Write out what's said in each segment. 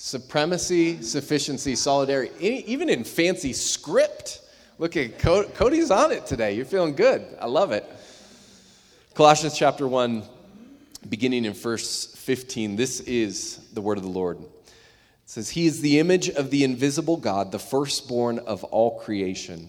Supremacy, sufficiency, solidarity, e- even in fancy script. Look at Co- Cody's on it today. You're feeling good. I love it. Colossians chapter 1, beginning in verse 15. This is the word of the Lord. It says, He is the image of the invisible God, the firstborn of all creation.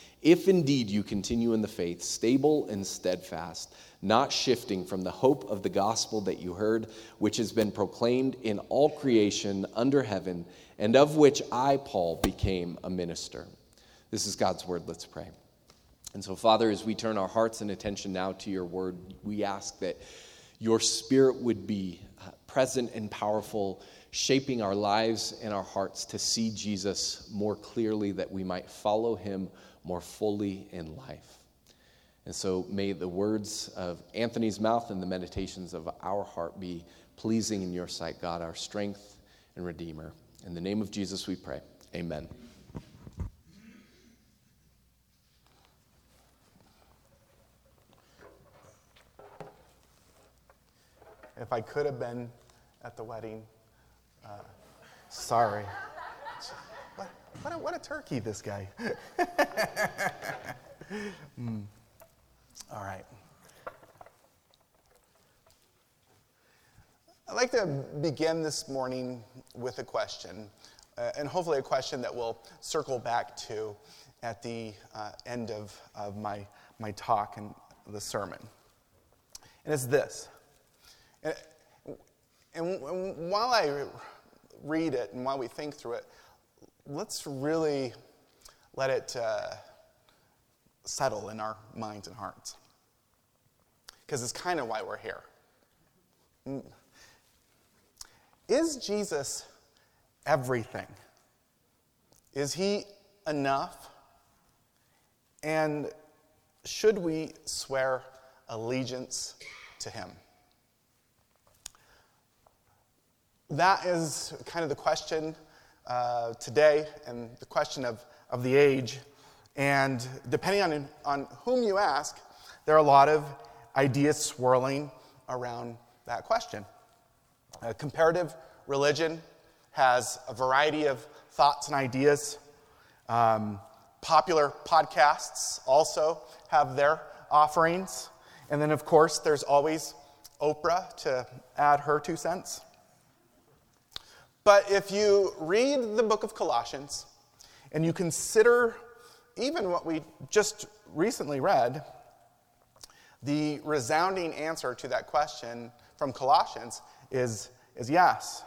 if indeed you continue in the faith, stable and steadfast, not shifting from the hope of the gospel that you heard, which has been proclaimed in all creation under heaven, and of which I, Paul, became a minister. This is God's word. Let's pray. And so, Father, as we turn our hearts and attention now to your word, we ask that your spirit would be uh, present and powerful, shaping our lives and our hearts to see Jesus more clearly, that we might follow him more fully in life. And so may the words of Anthony's mouth and the meditations of our heart be pleasing in your sight, God, our strength and Redeemer. In the name of Jesus we pray. Amen. If I could have been at the wedding, uh, sorry. What a, what a turkey, this guy. mm. All right. I'd like to begin this morning with a question, uh, and hopefully a question that we'll circle back to at the uh, end of, of my, my talk and the sermon. And it's this. And, and while I read it and while we think through it, let's really let it uh, settle in our minds and hearts. Because it's kind of why we're here. Mm. Jesus everything? Is he enough? And should we swear allegiance to him? That is kind of the question uh, today and the question of, of the age. And depending on, on whom you ask, there are a lot of ideas swirling around that question. Uh, comparative religion has a variety of thoughts and ideas. Um, popular podcasts also have their offerings. And then, of course, there's always Oprah to add her two cents. But if you read the book of Colossians and you consider even what we just recently read, the resounding answer to that question from Colossians is, is yes.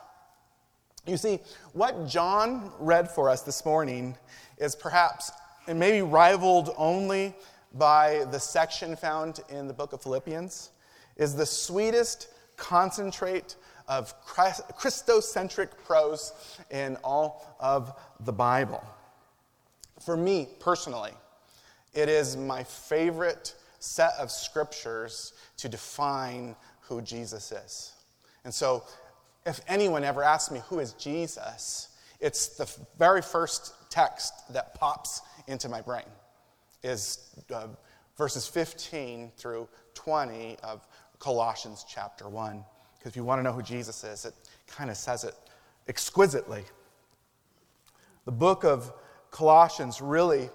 You see, what Jon read for us this morning is perhaps, and maybe rivaled only by the section found in the book of Philippians, is the sweetest concentrate of Christocentric prose in all of the Bible. For me personally, it is my favorite set of scriptures to define who Jesus is. And so, if anyone ever asks me who is Jesus, it's the very first text that pops into my brain is uh, verses 15 through 20 of Colossians chapter 1. Because if you want to know who Jesus is, it kind of says it exquisitely. The book of Colossians really,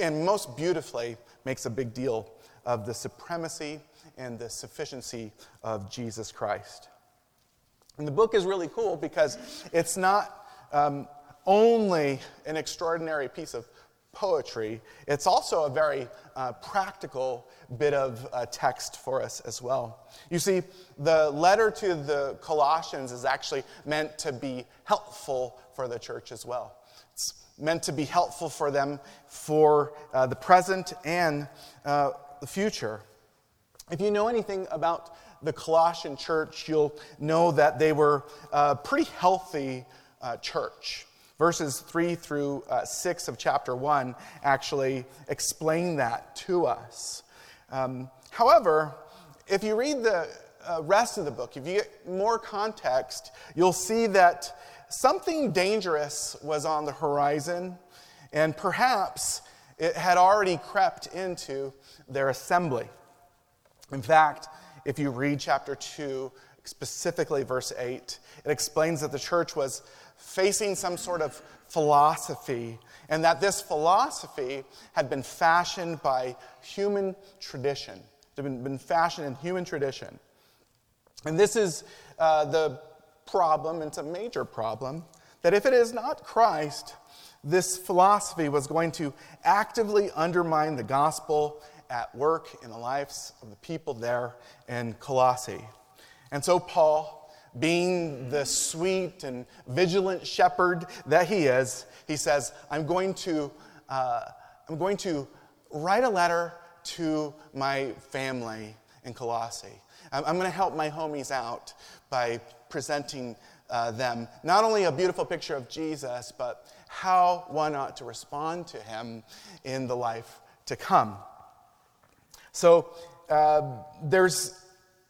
and most beautifully, makes a big deal of the supremacy and the sufficiency of Jesus Christ. And the book is really cool because it's not um, only an extraordinary piece of poetry, it's also a very uh, practical bit of uh, text for us as well. You see, the letter to the Colossians is actually meant to be helpful for the church as well. It's meant to be helpful for them for uh, the present and uh, the future. If you know anything about the Colossian church, you'll know that they were a pretty healthy uh, church. Verses 3 through uh, 6 of chapter 1 actually explain that to us. Um, however, if you read the uh, rest of the book, if you get more context, you'll see that something dangerous was on the horizon, and perhaps it had already crept into their assembly. In fact, if you read chapter 2, specifically verse 8, it explains that the church was facing some sort of philosophy, and that this philosophy had been fashioned by human tradition. It had been, fashioned in human tradition. And this is uh, the problem, it's a major problem, that if it is not Christ, this philosophy was going to actively undermine the gospel at work in the lives of the people there in Colossae. And so, Paul, being the sweet and vigilant shepherd that he is, he says, I'm going to, uh, I'm going to write a letter to my family in Colossae. I'm, I'm going to help my homies out by presenting uh, them not only a beautiful picture of Jesus, but how one ought to respond to him in the life to come. So uh, there's,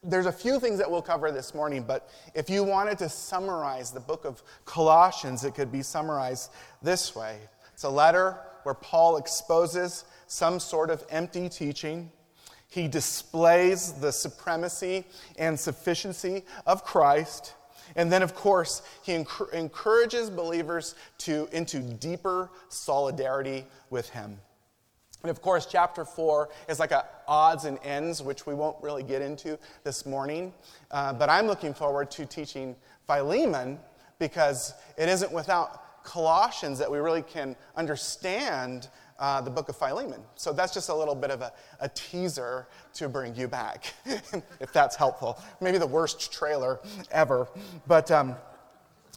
there's a few things that we'll cover this morning, but if you wanted to summarize the book of Colossians, it could be summarized this way it's a letter where Paul exposes some sort of empty teaching. He displays the supremacy and sufficiency of Christ. And then, of course, he encourages believers to, into deeper solidarity with him. And of course, chapter four is like a odds and ends, which we won't really get into this morning. Uh, but I'm looking forward to teaching Philemon because it isn't without Colossians that we really can understand uh, the book of Philemon. So that's just a little bit of a, a teaser to bring you back, if that's helpful. Maybe the worst trailer ever. But um,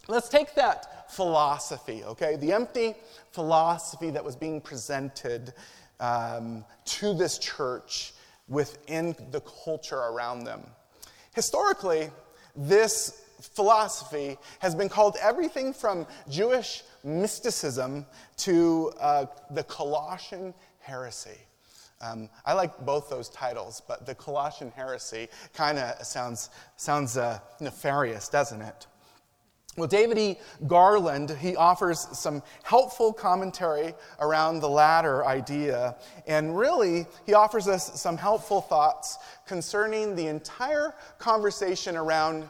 let's take that philosophy, okay? The empty philosophy that was being presented um, to this church within the culture around them. Historically, this philosophy has been called everything from Jewish mysticism to uh, the Colossian heresy. Um, I like both those titles, but the Colossian heresy kind of sounds, sounds uh, nefarious, doesn't it? Well, David E. Garland, he offers some helpful commentary around the latter idea, and really, he offers us some helpful thoughts concerning the entire conversation around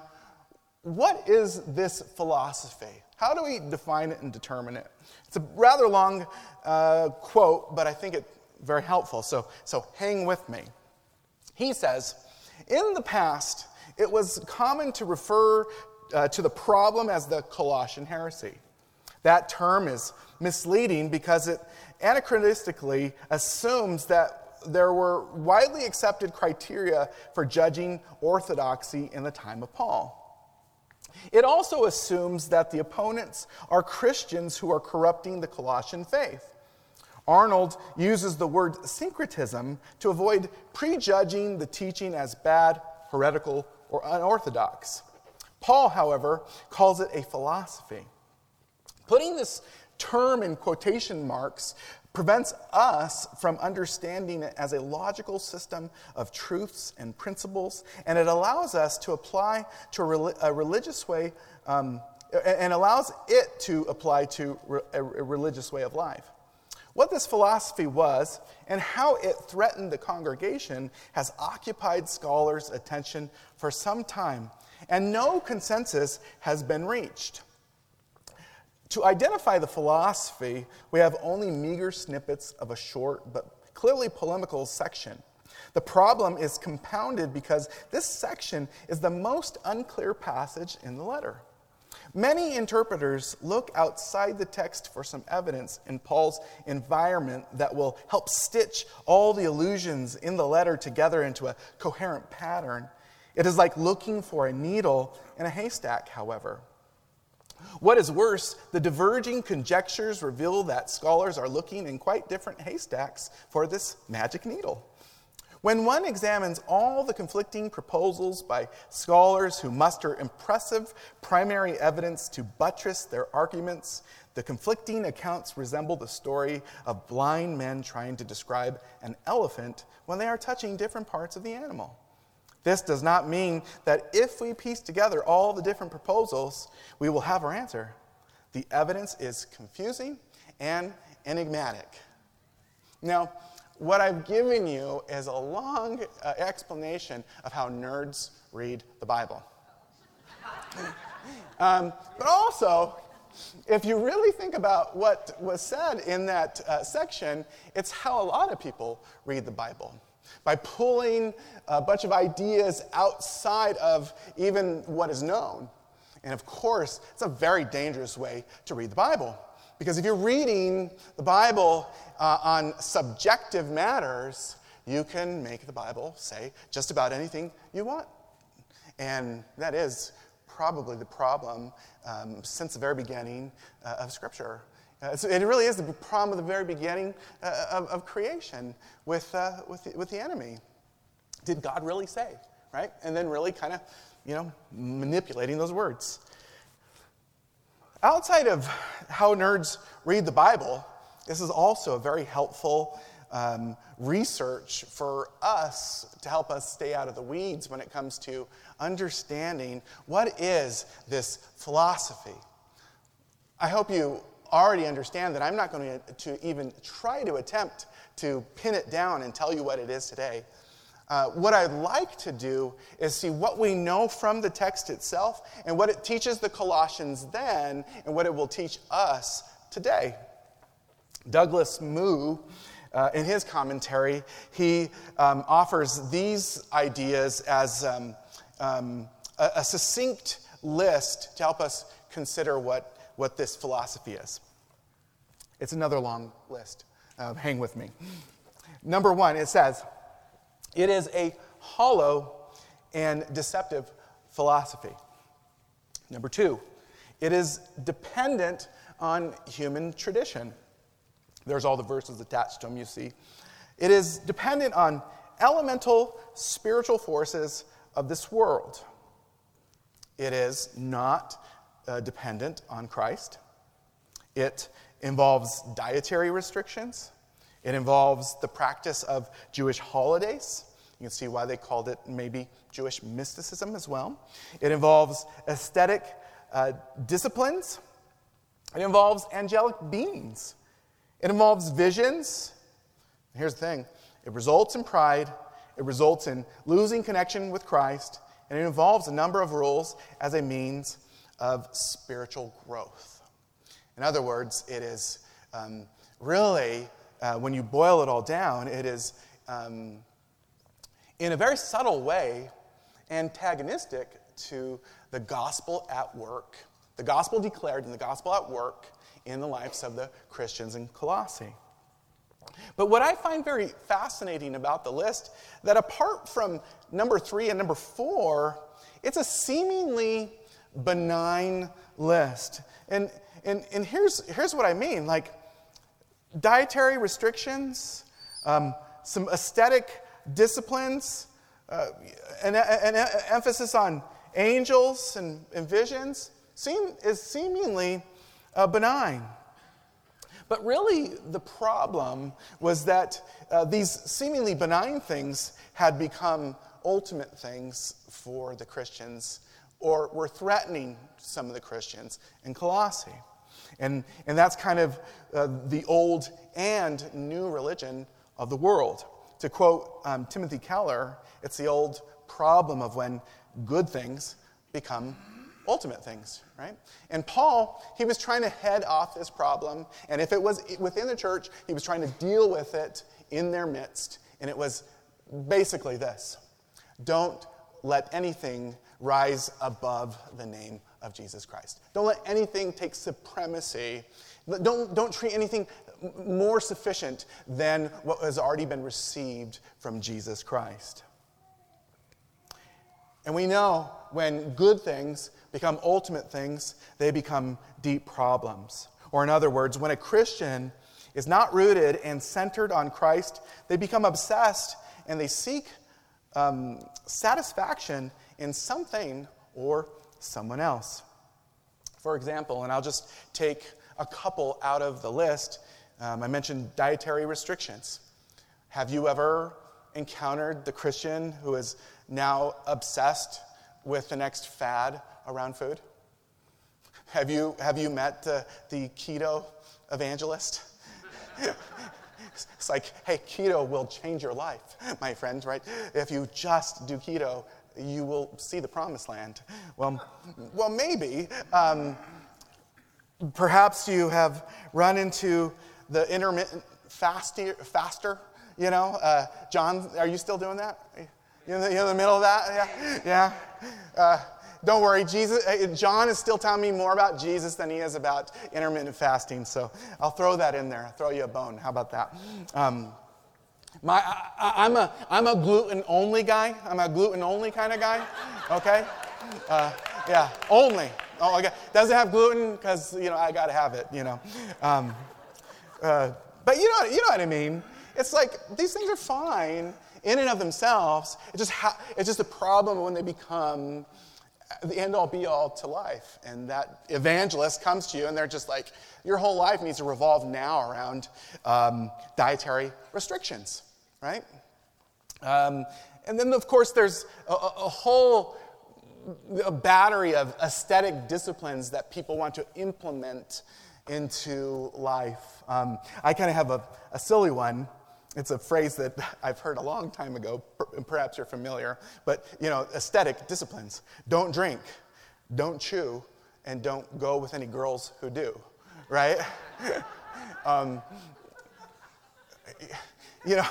what is this philosophy? How do we define it and determine it? It's a rather long uh, quote, but I think it's very helpful, so, so hang with me. He says, In the past, it was common to refer uh, to the problem as the Colossian heresy. That term is misleading because it anachronistically assumes that there were widely accepted criteria for judging orthodoxy in the time of Paul. It also assumes that the opponents are Christians who are corrupting the Colossian faith. Arnold uses the word syncretism to avoid prejudging the teaching as bad, heretical, or unorthodox. Paul, however, calls it a philosophy. Putting this term in quotation marks prevents us from understanding it as a logical system of truths and principles, and it allows us to apply to a, religious way, um, and allows it to apply to a religious way of life. What this philosophy was and how it threatened the congregation has occupied scholars' attention for some time and no consensus has been reached. To identify the philosophy, we have only meager snippets of a short but clearly polemical section. The problem is compounded because this section is the most unclear passage in the letter. Many interpreters look outside the text for some evidence in Paul's environment that will help stitch all the allusions in the letter together into a coherent pattern. It is like looking for a needle in a haystack, however. What is worse, the diverging conjectures reveal that scholars are looking in quite different haystacks for this magic needle. When one examines all the conflicting proposals by scholars who muster impressive primary evidence to buttress their arguments, the conflicting accounts resemble the story of blind men trying to describe an elephant when they are touching different parts of the animal. This does not mean that if we piece together all the different proposals, we will have our answer. The evidence is confusing and enigmatic. Now, what I've given you is a long uh, explanation of how nerds read the Bible. um, but also, if you really think about what was said in that uh, section, it's how a lot of people read the Bible. By pulling a bunch of ideas outside of even what is known. And of course, it's a very dangerous way to read the Bible. Because if you're reading the Bible uh, on subjective matters, you can make the Bible say just about anything you want. And that is probably the problem um, since the very beginning uh, of Scripture. Uh, so it really is the problem of the very beginning uh, of, of, creation with, uh, with, the, with the enemy. Did God really say? Right? And then really kind of, you know, manipulating those words. Outside of how nerds read the Bible, this is also a very helpful um, research for us to help us stay out of the weeds when it comes to understanding what is this philosophy. I hope you already understand that I'm not going to, even try to attempt to pin it down and tell you what it is today. Uh, what I'd like to do is see what we know from the text itself and what it teaches the Colossians then and what it will teach us today. Douglas Moo, uh, in his commentary, he um, offers these ideas as um, um, a, a, succinct list to help us consider what, what this philosophy is. It's another long list. Uh, hang with me. Number one, it says, it is a hollow and deceptive philosophy. Number two, it is dependent on human tradition. There's all the verses attached to them, you see. It is dependent on elemental spiritual forces of this world. It is not uh, dependent on Christ. It involves dietary restrictions. It involves the practice of Jewish holidays. You can see why they called it maybe Jewish mysticism as well. It involves aesthetic uh, disciplines. It involves angelic beings. It involves visions. Here's the thing it results in pride, it results in losing connection with Christ, and it involves a number of rules as a means of spiritual growth. In other words, it is um, really uh, when you boil it all down, it is, um, in a very subtle way, antagonistic to the gospel at work, the gospel declared and the gospel at work in the lives of the Christians in Colossae. But what I find very fascinating about the list, that apart from number three and number four, it's a seemingly benign list. And, and, and here's, here's what I mean. Like, dietary restrictions, um, some aesthetic disciplines, uh, an, an, an, emphasis on angels and, and visions seem, is seemingly uh, benign. But really, the problem was that uh, these seemingly benign things had become ultimate things for the Christians or were threatening some of the Christians in Colossae. And, and that's kind of uh, the old and new religion of the world. To quote um, Timothy Keller, it's the old problem of when good things become ultimate things, right? And Paul, he was trying to head off this problem, and if it was within the church, he was trying to deal with it in their midst. And it was basically this don't let anything rise above the name of Jesus Christ. Don't let anything take supremacy. Don't, don't treat anything more sufficient than what has already been received from Jesus Christ. And we know when good things become ultimate things, they become deep problems. Or, in other words, when a Christian is not rooted and centered on Christ, they become obsessed and they seek um, satisfaction in something or someone else. For example, and I'll just take a couple out of the list. Um, I mentioned dietary restrictions. Have you ever encountered the Christian who is now obsessed with the next fad around food? Have you, have you met uh, the keto evangelist? it's like, hey, keto will change your life, my friend, right? If you just do keto, you will see the promised land. Well, well maybe. Um, perhaps you have run into the intermittent faster, faster you know. Uh, Jon, are you still doing that? You in the, you in the middle of that? Yeah. Yeah. Uh, don't worry, Jesus, uh, Jon is still telling me more about Jesus than he is about intermittent fasting. So I'll throw that in there. I'll throw you a bone. How about that? Um, my, I, am a, I'm a gluten only guy. I'm a gluten only kind of guy. Okay? Uh, yeah, only. Oh, okay. Doesn't have gluten because, you know, I got to have it, you know. Um, uh, but you know, you know what I mean. It's like these things are fine in and of themselves. It's just, ha- it's just a problem when they become the end all be all to life. And that evangelist comes to you and they're just like, your whole life needs to revolve now around um, dietary restrictions, right? Um, and then, of course, there's a, a whole a battery of aesthetic disciplines that people want to implement into life. Um, I kind of have a, a silly one. It's a phrase that I've heard a long time ago, and perhaps you're familiar, but you know, aesthetic disciplines. Don't drink, don't chew, and don't go with any girls who do, right? um, you know,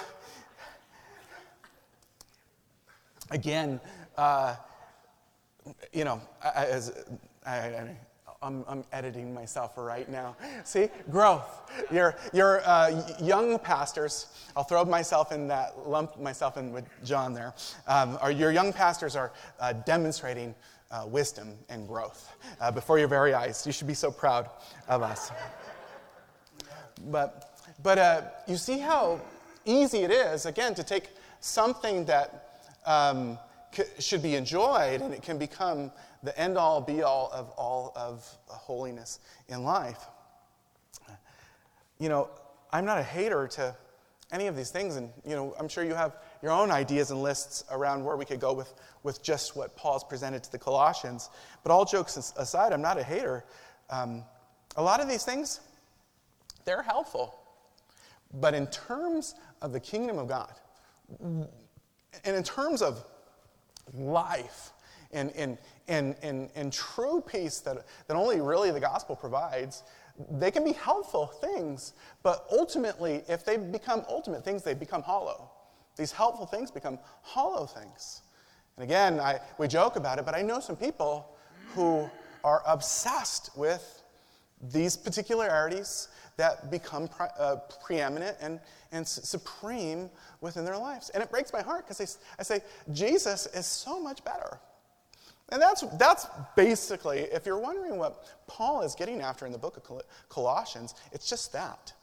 again, uh, you know, as I, I, I'm, I'm, editing myself right now. See, growth. Your, your uh, young pastors, I'll throw myself in that, lump myself in with Jon there. Um, or your young pastors are uh, demonstrating uh, wisdom and growth uh, before your very eyes. You should be so proud of us. But, but uh, you see how easy it is, again, to take something that um, c- should be enjoyed and it can become the end all be all of all of holiness in life. You know, I'm not a hater to any of these things, and you know, I'm sure you have your own ideas and lists around where we could go with, with just what Paul's presented to the Colossians. But all jokes aside, I'm not a hater. Um, a lot of these things, they're helpful. But in terms of the kingdom of God, and in terms of life, and, and, and, and, and true peace that, that only really the gospel provides, they can be helpful things, but ultimately, if they become ultimate things, they become hollow. These helpful things become hollow things. And again, I, we joke about it, but I know some people who are obsessed with these particularities that become pre- uh, preeminent and, and supreme within their lives. And it breaks my heart because I say, Jesus is so much better. And that's, that's basically, if you're wondering what Paul is getting after in the book of Colossians, it's just that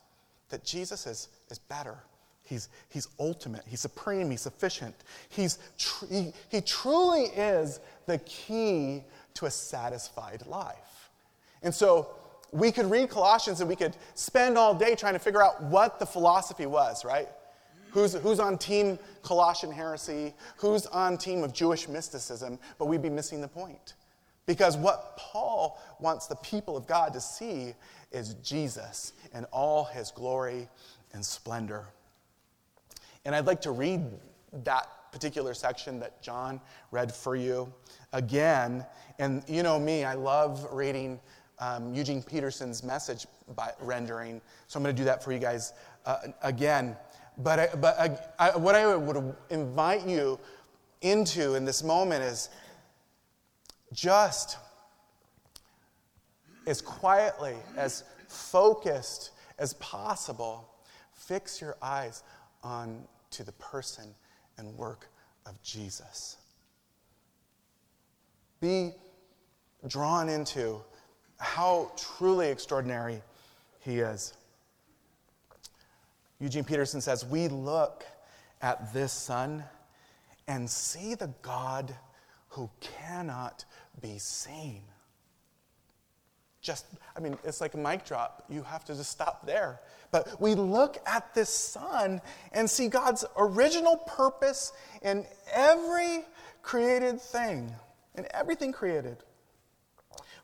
that Jesus is, is better. He's, he's ultimate, he's supreme, he's sufficient. He's tr- he, he truly is the key to a satisfied life. And so we could read Colossians and we could spend all day trying to figure out what the philosophy was, right? Who's, who's on team Colossian heresy? Who's on team of Jewish mysticism? But we'd be missing the point. Because what Paul wants the people of God to see is Jesus and all his glory and splendor. And I'd like to read that particular section that Jon read for you again. And you know me, I love reading um, Eugene Peterson's message by rendering. So I'm going to do that for you guys uh, again. But, I, but I, I, what I would invite you into in this moment is just as quietly, as focused as possible, fix your eyes on to the person and work of Jesus. Be drawn into how truly extraordinary he is. Eugene Peterson says, We look at this Son and see the God who cannot be seen. Just, I mean, it's like a mic drop. You have to just stop there. But we look at this Son and see God's original purpose in every created thing, in everything created.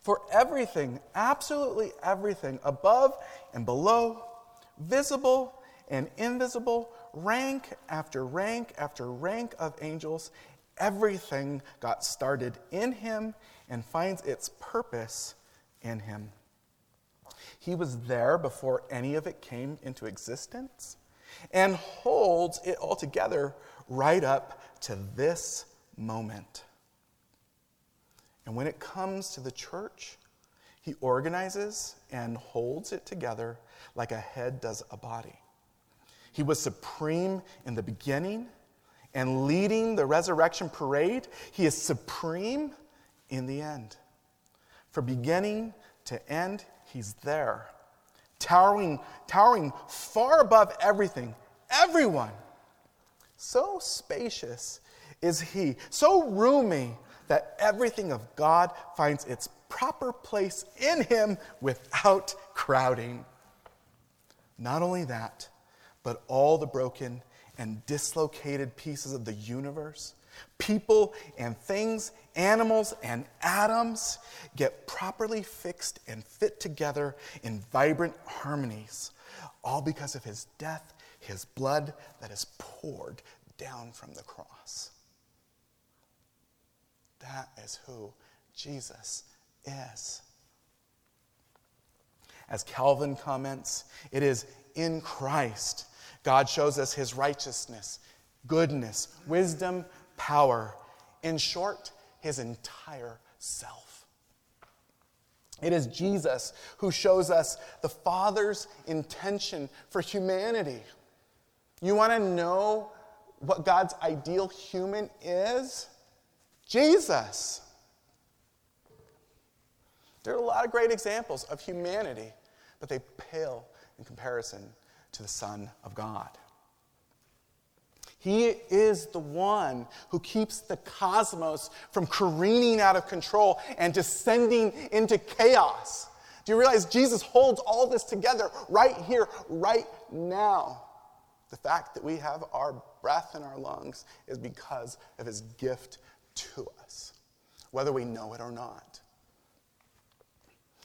For everything, absolutely everything, above and below, visible and invisible, rank after rank after rank of angels, everything got started in him and finds its purpose in him. He was there before any of it came into existence and holds it all together right up to this moment. And when it comes to the church, he organizes and holds it together like a head does a body. He was supreme in the beginning and leading the resurrection parade. He is supreme in the end. From beginning to end, he's there, towering, towering far above everything, everyone. So spacious is he, so roomy that everything of God finds its proper place in him without crowding. Not only that, but all the broken and dislocated pieces of the universe, people and things, animals and atoms, get properly fixed and fit together in vibrant harmonies, all because of his death, his blood that is poured down from the cross. That is who Jesus is. As Calvin comments, it is in Christ God shows us his righteousness, goodness, wisdom, power. In short, his entire self. It is Jesus who shows us the Father's intention for humanity. You want to know what God's ideal human is? Jesus. There are a lot of great examples of humanity, but they pale in comparison to the Son of God. He is the one who keeps the cosmos from careening out of control and descending into chaos. Do you realize Jesus holds all this together right here, right now? The fact that we have our breath in our lungs is because of his gift to us, whether we know it or not.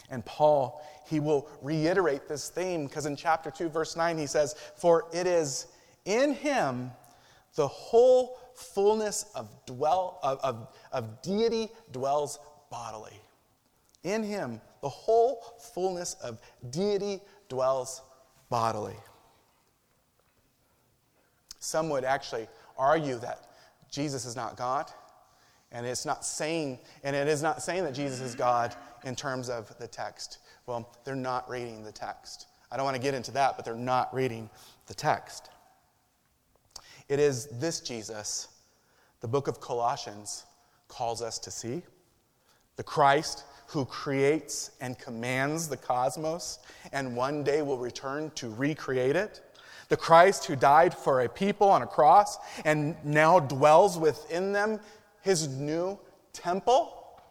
And Paul, he will reiterate this theme because in chapter 2, verse 9, he says, For it is in him the whole fullness of, dwell, of, of, of deity dwells bodily. In him, the whole fullness of deity dwells bodily. Some would actually argue that Jesus is not God, and it's not saying, and it is not saying that Jesus is God in terms of the text? Well, they're not reading the text. I don't want to get into that, but they're not reading the text. It is this Jesus, the book of Colossians calls us to see the Christ who creates and commands the cosmos and one day will return to recreate it. The Christ who died for a people on a cross and now dwells within them, his new temple.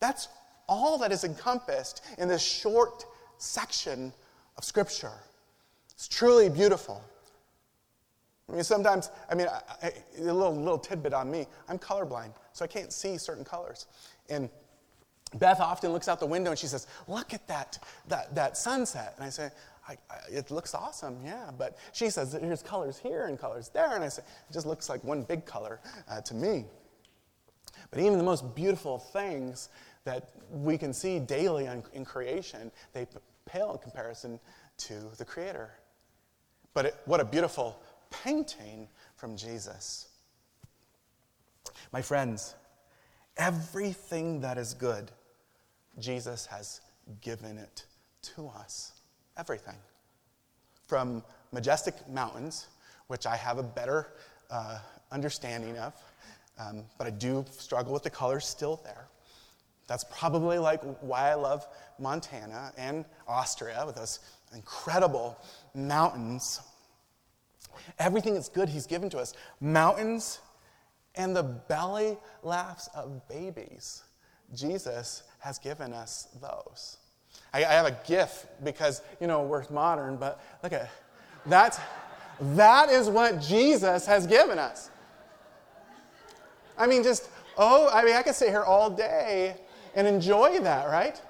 That's all that is encompassed in this short section of Scripture. It's truly beautiful. I mean, sometimes, I mean, I, I, a little, little tidbit on me I'm colorblind, so I can't see certain colors. And Beth often looks out the window and she says, Look at that, that, that sunset. And I say, I, It looks awesome, yeah. But she says, There's colors here and colors there. And I say, It just looks like one big color uh, to me. But even the most beautiful things that we can see daily in creation, they pale in comparison to the Creator. But it, what a beautiful painting from Jesus. My friends, everything that is good, Jesus has given it to us. Everything. From majestic mountains, which I have a better uh, understanding of, um, but I do struggle with the colors still there. That's probably like why I love Montana and Austria with those incredible mountains. Everything that's good He's given to us. Mountains and the belly laughs of babies. Jesus has given us those. I, I have a GIF because, you know, we're modern, but look at that's, that is what Jesus has given us. I mean, just, oh, I mean, I could sit here all day and enjoy that, right?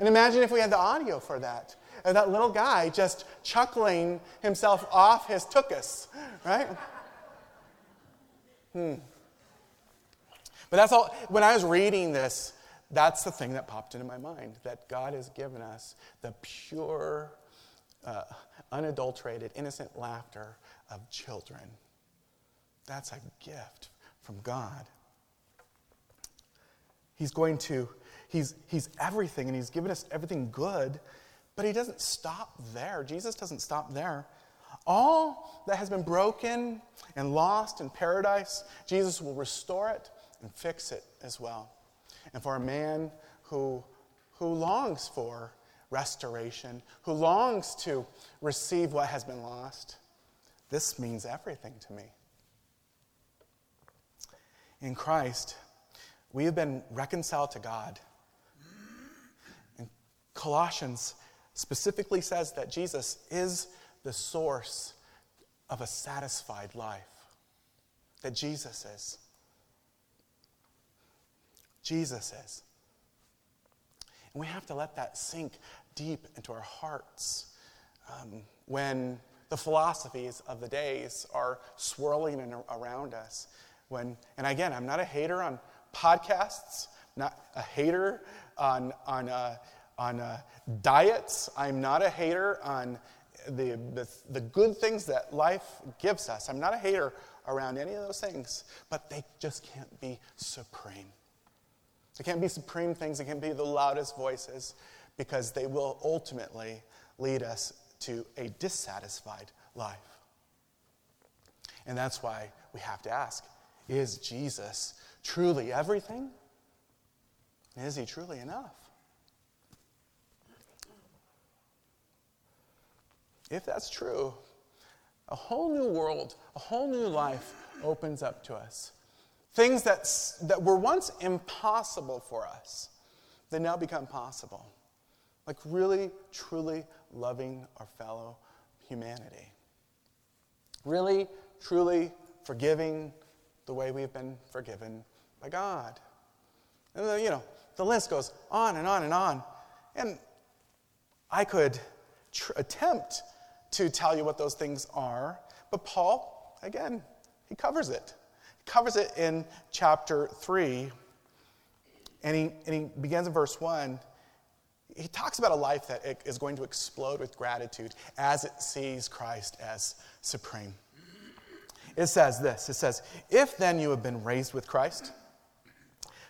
And imagine if we had the audio for that. And that little guy just chuckling himself off his tuchus, right? Hmm. But that's all, when I was reading this, that's the thing that popped into my mind that God has given us the pure, uh, unadulterated, innocent laughter of children. That's a gift from God. He's going to, he's, he's everything, and He's given us everything good, but He doesn't stop there. Jesus doesn't stop there. All that has been broken and lost in paradise, Jesus will restore it and fix it as well. And for a man who, who longs for restoration, who longs to receive what has been lost, this means everything to me. In Christ, we have been reconciled to God. And Colossians specifically says that Jesus is the source of a satisfied life. That Jesus is. Jesus is. And we have to let that sink deep into our hearts um, when the philosophies of the days are swirling in, around us. When, and again, I'm not a hater on podcasts, not a hater on, on, uh, on uh, diets. I'm not a hater on the, the, the good things that life gives us. I'm not a hater around any of those things, but they just can't be supreme. They can't be supreme things, they can't be the loudest voices, because they will ultimately lead us to a dissatisfied life. And that's why we have to ask is Jesus truly everything? Is he truly enough? If that's true, a whole new world, a whole new life opens up to us. Things that, that were once impossible for us, they now become possible. Like really, truly loving our fellow humanity. Really, truly forgiving the way we've been forgiven by God. And you know, the list goes on and on and on. And I could tr- attempt to tell you what those things are, but Paul, again, he covers it. He covers it in chapter 3, and he, and he begins in verse 1 he talks about a life that is going to explode with gratitude as it sees Christ as supreme. It says this it says, If then you have been raised with Christ,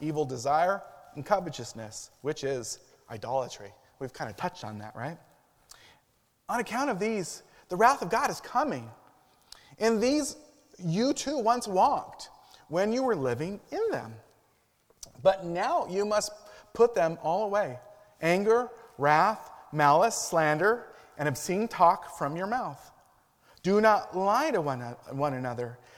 evil desire, and covetousness, which is idolatry. We've kind of touched on that, right? On account of these, the wrath of God is coming. In these, you too once walked when you were living in them. But now you must put them all away anger, wrath, malice, slander, and obscene talk from your mouth. Do not lie to one, one another,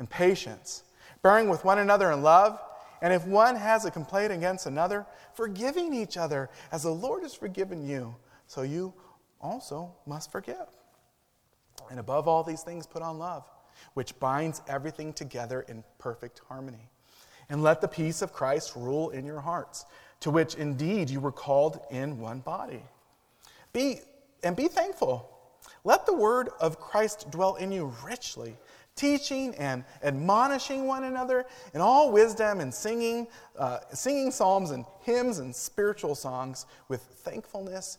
and patience, bearing with one another in love. And if one has a complaint against another, forgiving each other as the Lord has forgiven you, so you also must forgive. And above all these things, put on love, which binds everything together in perfect harmony. And let the peace of Christ rule in your hearts, to which indeed you were called in one body. Be, and be thankful. Let the word of Christ dwell in you richly, teaching and admonishing one another in all wisdom and singing, uh, singing psalms and hymns and spiritual songs with thankfulness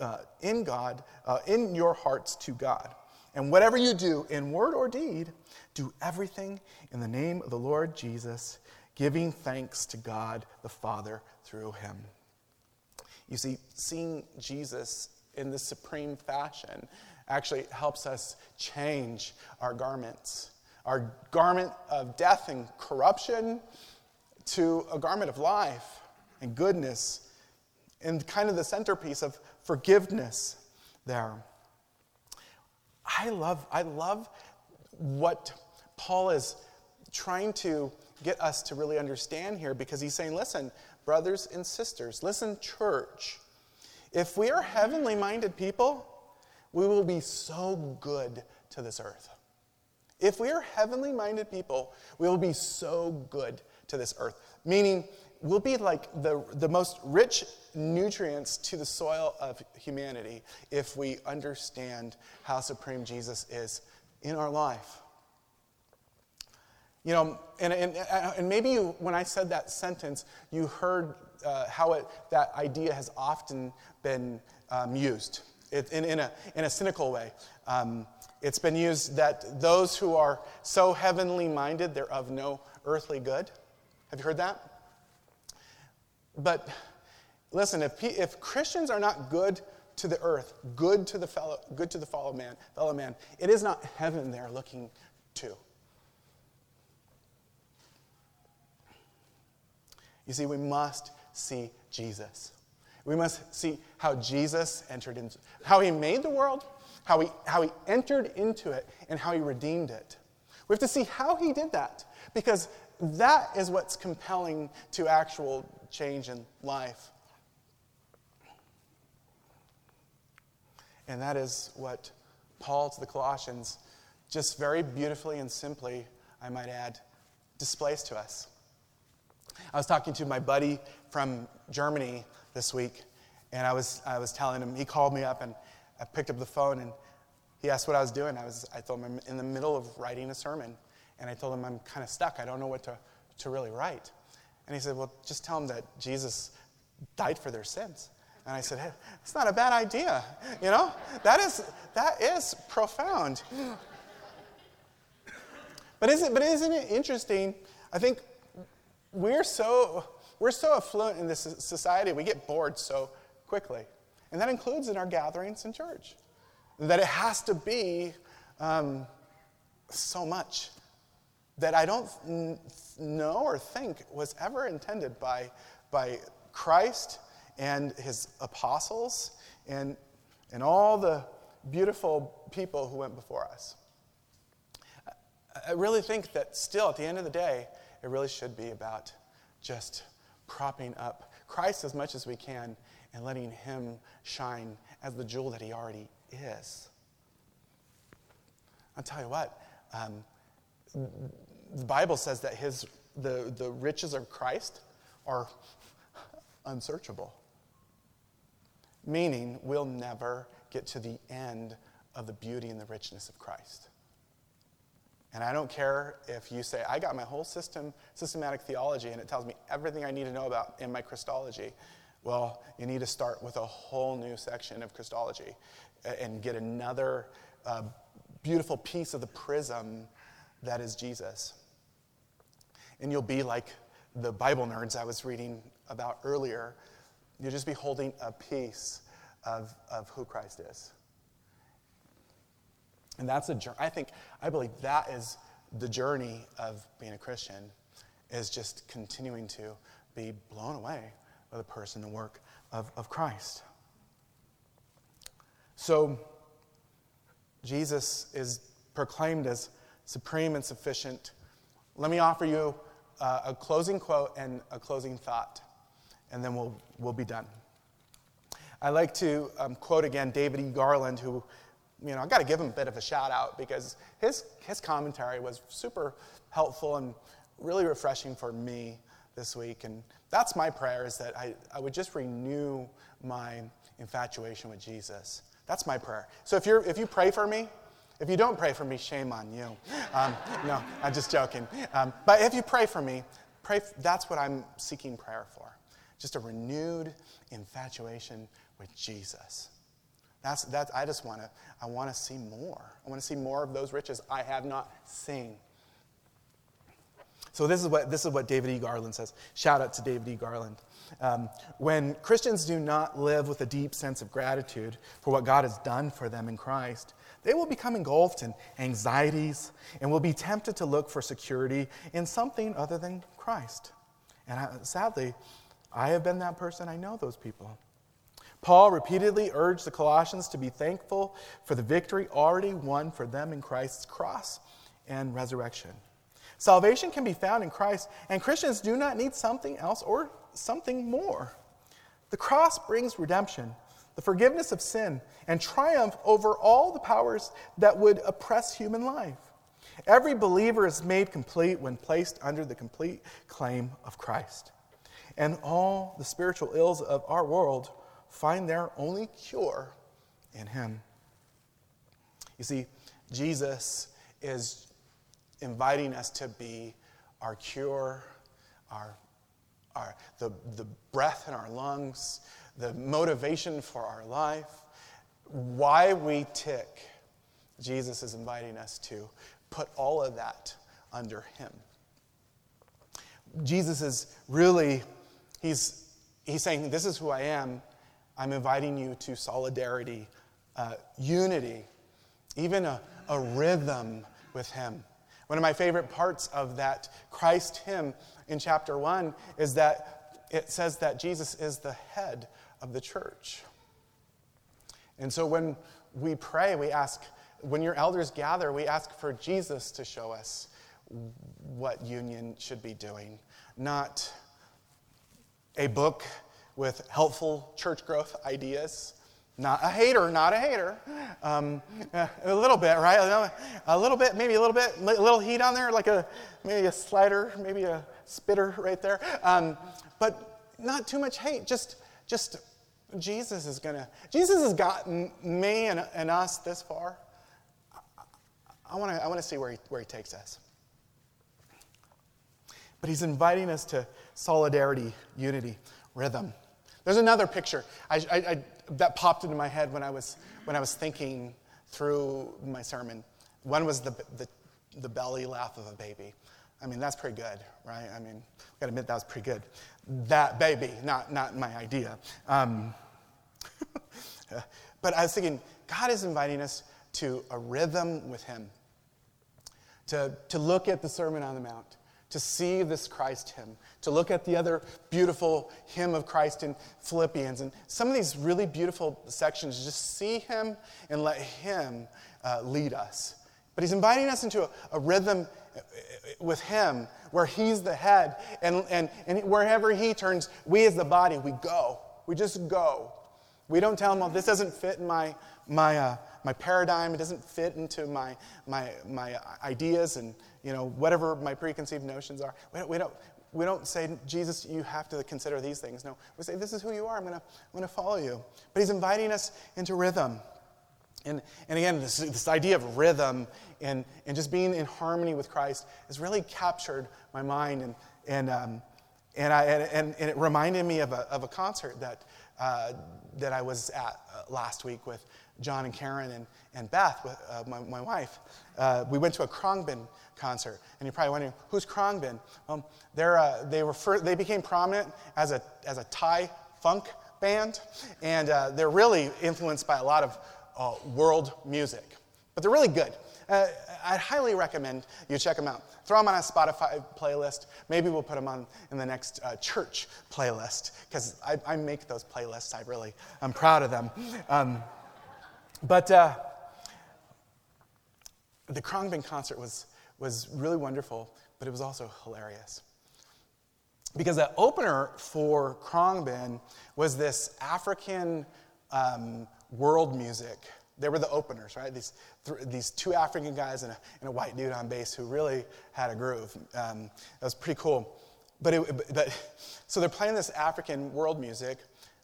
uh, in God, uh, in your hearts to God. And whatever you do in word or deed, do everything in the name of the Lord Jesus, giving thanks to God the Father through him. You see, seeing Jesus in this supreme fashion actually helps us change our garments. Our garment of death and corruption to a garment of life and goodness, and kind of the centerpiece of forgiveness there. I love, I love what Paul is trying to get us to really understand here because he's saying, listen, brothers and sisters, listen, church, if we are heavenly minded people, we will be so good to this earth. If we are heavenly minded people, we will be so good to this earth. Meaning, we'll be like the, the most rich nutrients to the soil of humanity if we understand how supreme Jesus is in our life. You know, and, and, and maybe you, when I said that sentence, you heard uh, how it, that idea has often been um, used it, in, in, a, in a cynical way. Um, it's been used that those who are so heavenly minded, they're of no earthly good. Have you heard that? But listen, if, if Christians are not good to the earth, good to the fellow, good to the fellow man, fellow man, it is not heaven they're looking to. You see, we must see Jesus. We must see how Jesus entered into, how he made the world, how he, how he entered into it, and how he redeemed it. We have to see how he did that because that is what's compelling to actual change in life. And that is what Paul to the Colossians, just very beautifully and simply, I might add, displays to us. I was talking to my buddy from Germany this week, and I was, I was telling him, he called me up, and I picked up the phone, and he asked what I was doing. I, was, I told him I'm in the middle of writing a sermon, and I told him I'm kind of stuck. I don't know what to, to really write. And he said, Well, just tell them that Jesus died for their sins. And I said, Hey, it's not a bad idea. You know, that is, that is profound. But isn't, but isn't it interesting? I think we're so, we're so affluent in this society, we get bored so quickly. And that includes in our gatherings in church. That it has to be um, so much that I don't know or think was ever intended by, by Christ and his apostles and, and all the beautiful people who went before us. I really think that still, at the end of the day, it really should be about just propping up Christ as much as we can and letting him shine as the jewel that he already is. I'll tell you what, um, the Bible says that his, the, the riches of Christ are unsearchable, meaning we'll never get to the end of the beauty and the richness of Christ. And I don't care if you say, I got my whole system, systematic theology, and it tells me everything I need to know about in my Christology. Well, you need to start with a whole new section of Christology and get another uh, beautiful piece of the prism that is Jesus. And you'll be like the Bible nerds I was reading about earlier. You'll just be holding a piece of, of who Christ is. And that's a journey. I think, I believe that is the journey of being a Christian, is just continuing to be blown away by the person and work of, of Christ. So, Jesus is proclaimed as supreme and sufficient. Let me offer you uh, a closing quote and a closing thought, and then we'll, we'll be done. I like to um, quote again David E. Garland, who, you know, I've got to give him a bit of a shout out because his, his commentary was super helpful and really refreshing for me this week. And that's my prayer is that I, I would just renew my infatuation with Jesus. That's my prayer. So if, you're, if you pray for me, if you don't pray for me, shame on you. Um, no, I'm just joking. Um, but if you pray for me, pray. That's what I'm seeking prayer for. Just a renewed infatuation with Jesus. That's, that's, I just want to, I want to see more. I want to see more of those riches I have not seen. So this is what, this is what David E. Garland says. Shout out to David E. Garland. Um, when Christians do not live with a deep sense of gratitude for what God has done for them in Christ, they will become engulfed in anxieties and will be tempted to look for security in something other than Christ. And I, sadly, I have been that person. I know those people. Paul repeatedly urged the Colossians to be thankful for the victory already won for them in Christ's cross and resurrection. Salvation can be found in Christ, and Christians do not need something else or something more. The cross brings redemption, the forgiveness of sin, and triumph over all the powers that would oppress human life. Every believer is made complete when placed under the complete claim of Christ. And all the spiritual ills of our world find their only cure in Him. You see, Jesus is inviting us to be our cure, our, our, the, the breath in our lungs, the motivation for our life, why we tick. Jesus is inviting us to put all of that under Him. Jesus is really, he's, he's saying, This is who I am. I'm inviting you to solidarity, uh, unity, even a, a rhythm with Him. One of my favorite parts of that Christ hymn in chapter 1 is that it says that Jesus is the head of the church. And so when we pray, we ask, when your elders gather, we ask for Jesus to show us what union should be doing, not a book with helpful church growth ideas, not a hater, not a hater. Um, a little bit, right? A little bit, maybe a little bit, a little heat on there, like a maybe a slider, maybe a spitter right there. Um, but not too much hate. Just, just Jesus is gonna. Jesus has gotten me and, and us this far. I want to. I want to see where he, where he takes us. But he's inviting us to solidarity, unity, rhythm. There's another picture. I, I, I that popped into my head when I was, when I was thinking through my sermon. One was the, the, the belly laugh of a baby. I mean, that's pretty good, right? I mean, I've got to admit that was pretty good. That baby, not, not my idea. Um, but I was thinking, God is inviting us to a rhythm with Him, to, to look at the Sermon on the Mount, to see this Christ hymn, to look at the other beautiful hymn of Christ in Philippians, and some of these really beautiful sections, just see him and let him uh, lead us. But he's inviting us into a, a rhythm uh, with him where he's the head, and, and, and wherever he turns, we as the body, we go. We just go. We don't tell him, well, this doesn't fit in my, my, uh, my paradigm, it doesn't fit into my, my, my ideas and you know, whatever my preconceived notions are. We don't, we don't, we don't say, Jesus, you have to consider these things. No, we say, this is who you are. I'm going to I'm gonna follow you. But he's inviting us into rhythm. And, and again, this, this idea of rhythm and, and just being in harmony with Christ has really captured my mind. And, and, um, and, I, and, and it reminded me of a, of a concert that, uh, that I was at uh, last week with Jon and Karen and, and Beth, uh, my, my wife. Uh, we went to a Khruangbin concert. And you're probably wondering, who's Khruangbin? Well, they're, uh, they, they became prominent as a, as a Thai funk band, and uh, they're really influenced by a lot of uh, world music. But they're really good. Uh, I highly recommend you check them out. Throw them on a Spotify playlist. Maybe we'll put them on in the next uh, church playlist because I, I, make those playlists. I really, I'm proud of them. Um, but uh, the Khruangbin concert was, was really wonderful, but it was also hilarious. Because the opener for Khruangbin was this African um, world music. They were the openers, right? These, th- these two African guys and a, and a, white dude on bass who really had a groove. Um, that was pretty cool. But, it, but so they're playing this African world music,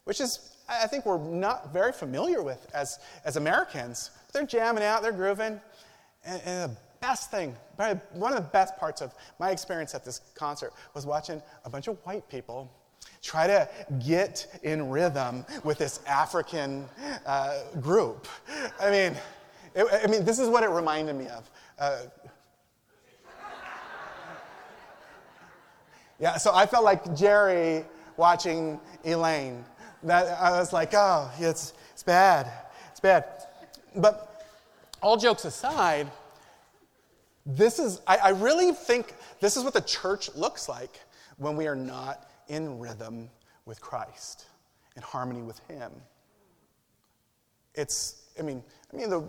which is, I think, we're not very familiar with as, as Americans. They're jamming out, they're grooving. And, and the best thing, one of the best parts of my experience at this concert was watching a bunch of white people try to get in rhythm with this African uh, group. I mean, it, I mean, this is what it reminded me of. Uh, yeah, so I felt like Jerry watching Elaine. That I was like, oh, it's, it's bad. It's bad. But all jokes aside, this is, I, I really think this is what the church looks like when we are not in rhythm with Christ, in harmony with Him. It's, I mean, I mean, the,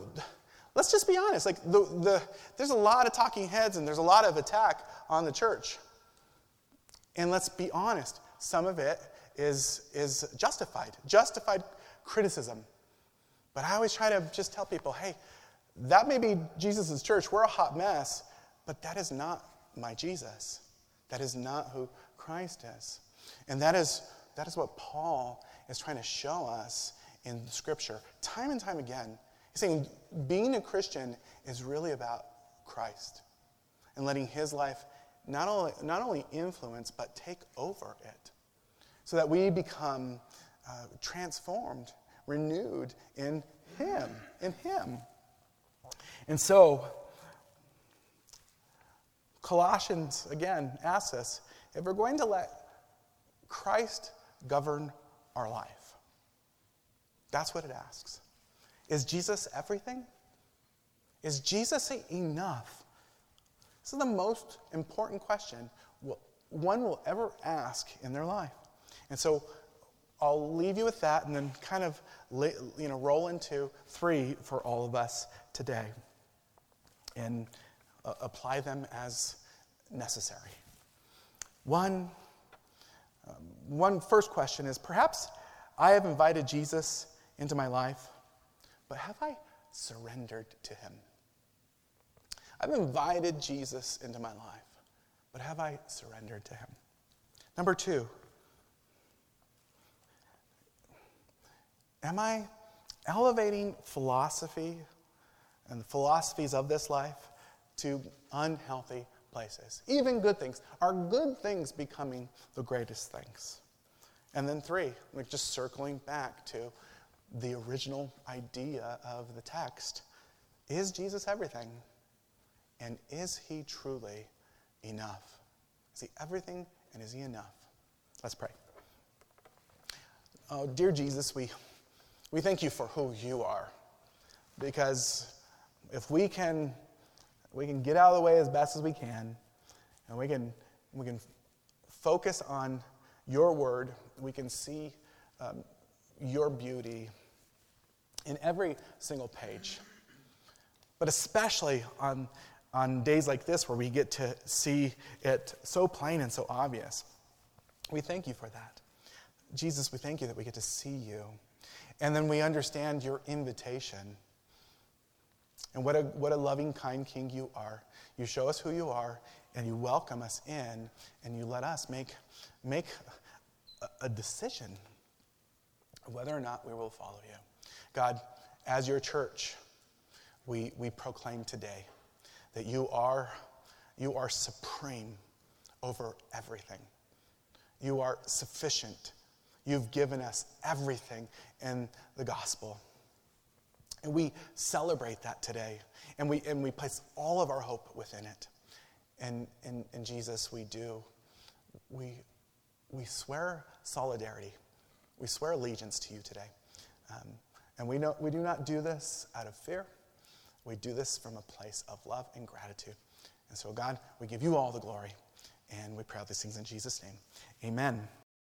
let's just be honest. Like, the, the, there's a lot of talking heads and there's a lot of attack on the church. And let's be honest, some of it is, is justified, justified criticism. But I always try to just tell people hey, that may be Jesus' church. We're a hot mess, but that is not my Jesus. That is not who Christ is. And that is, that is what Paul is trying to show us in Scripture time and time again. He's saying being a Christian is really about Christ and letting his life not only, not only influence, but take over it so that we become uh, transformed, renewed in him, in him. And so, Colossians, again, asks us if we're going to let Christ govern our life? That's what it asks. Is Jesus everything? Is Jesus enough? This is the most important question one will ever ask in their life. And so I'll leave you with that and then kind of you know, roll into three for all of us today and uh, apply them as necessary. One, um, one first question is perhaps I have invited Jesus into my life, but have I surrendered to him? I've invited Jesus into my life, but have I surrendered to him? Number two, am I elevating philosophy and the philosophies of this life to unhealthy places. Even good things. Are good things becoming the greatest things? And then three, like just circling back to the original idea of the text. Is Jesus everything? And is he truly enough? Is he everything and is he enough? Let's pray. Oh, dear Jesus, we, we thank you for who you are. Because if we can we can get out of the way as best as we can, and we can, we can focus on your word. We can see um, your beauty in every single page. But especially on, on days like this where we get to see it so plain and so obvious. We thank you for that. Jesus, we thank you that we get to see you. And then we understand your invitation and what a, what a loving, kind king you are. You show us who you are, and you welcome us in, and you let us make, make a, a decision whether or not we will follow you. God, as your church, we, we proclaim today that you are, you are supreme over everything. You are sufficient. You've given us everything in the gospel. And we celebrate that today. And we, and we place all of our hope within it. And in Jesus, we do. We, we swear solidarity. We swear allegiance to you today. Um, and we, know, we do not do this out of fear. We do this from a place of love and gratitude. And so, God, we give you all the glory. And we these things in Jesus' name. Amen.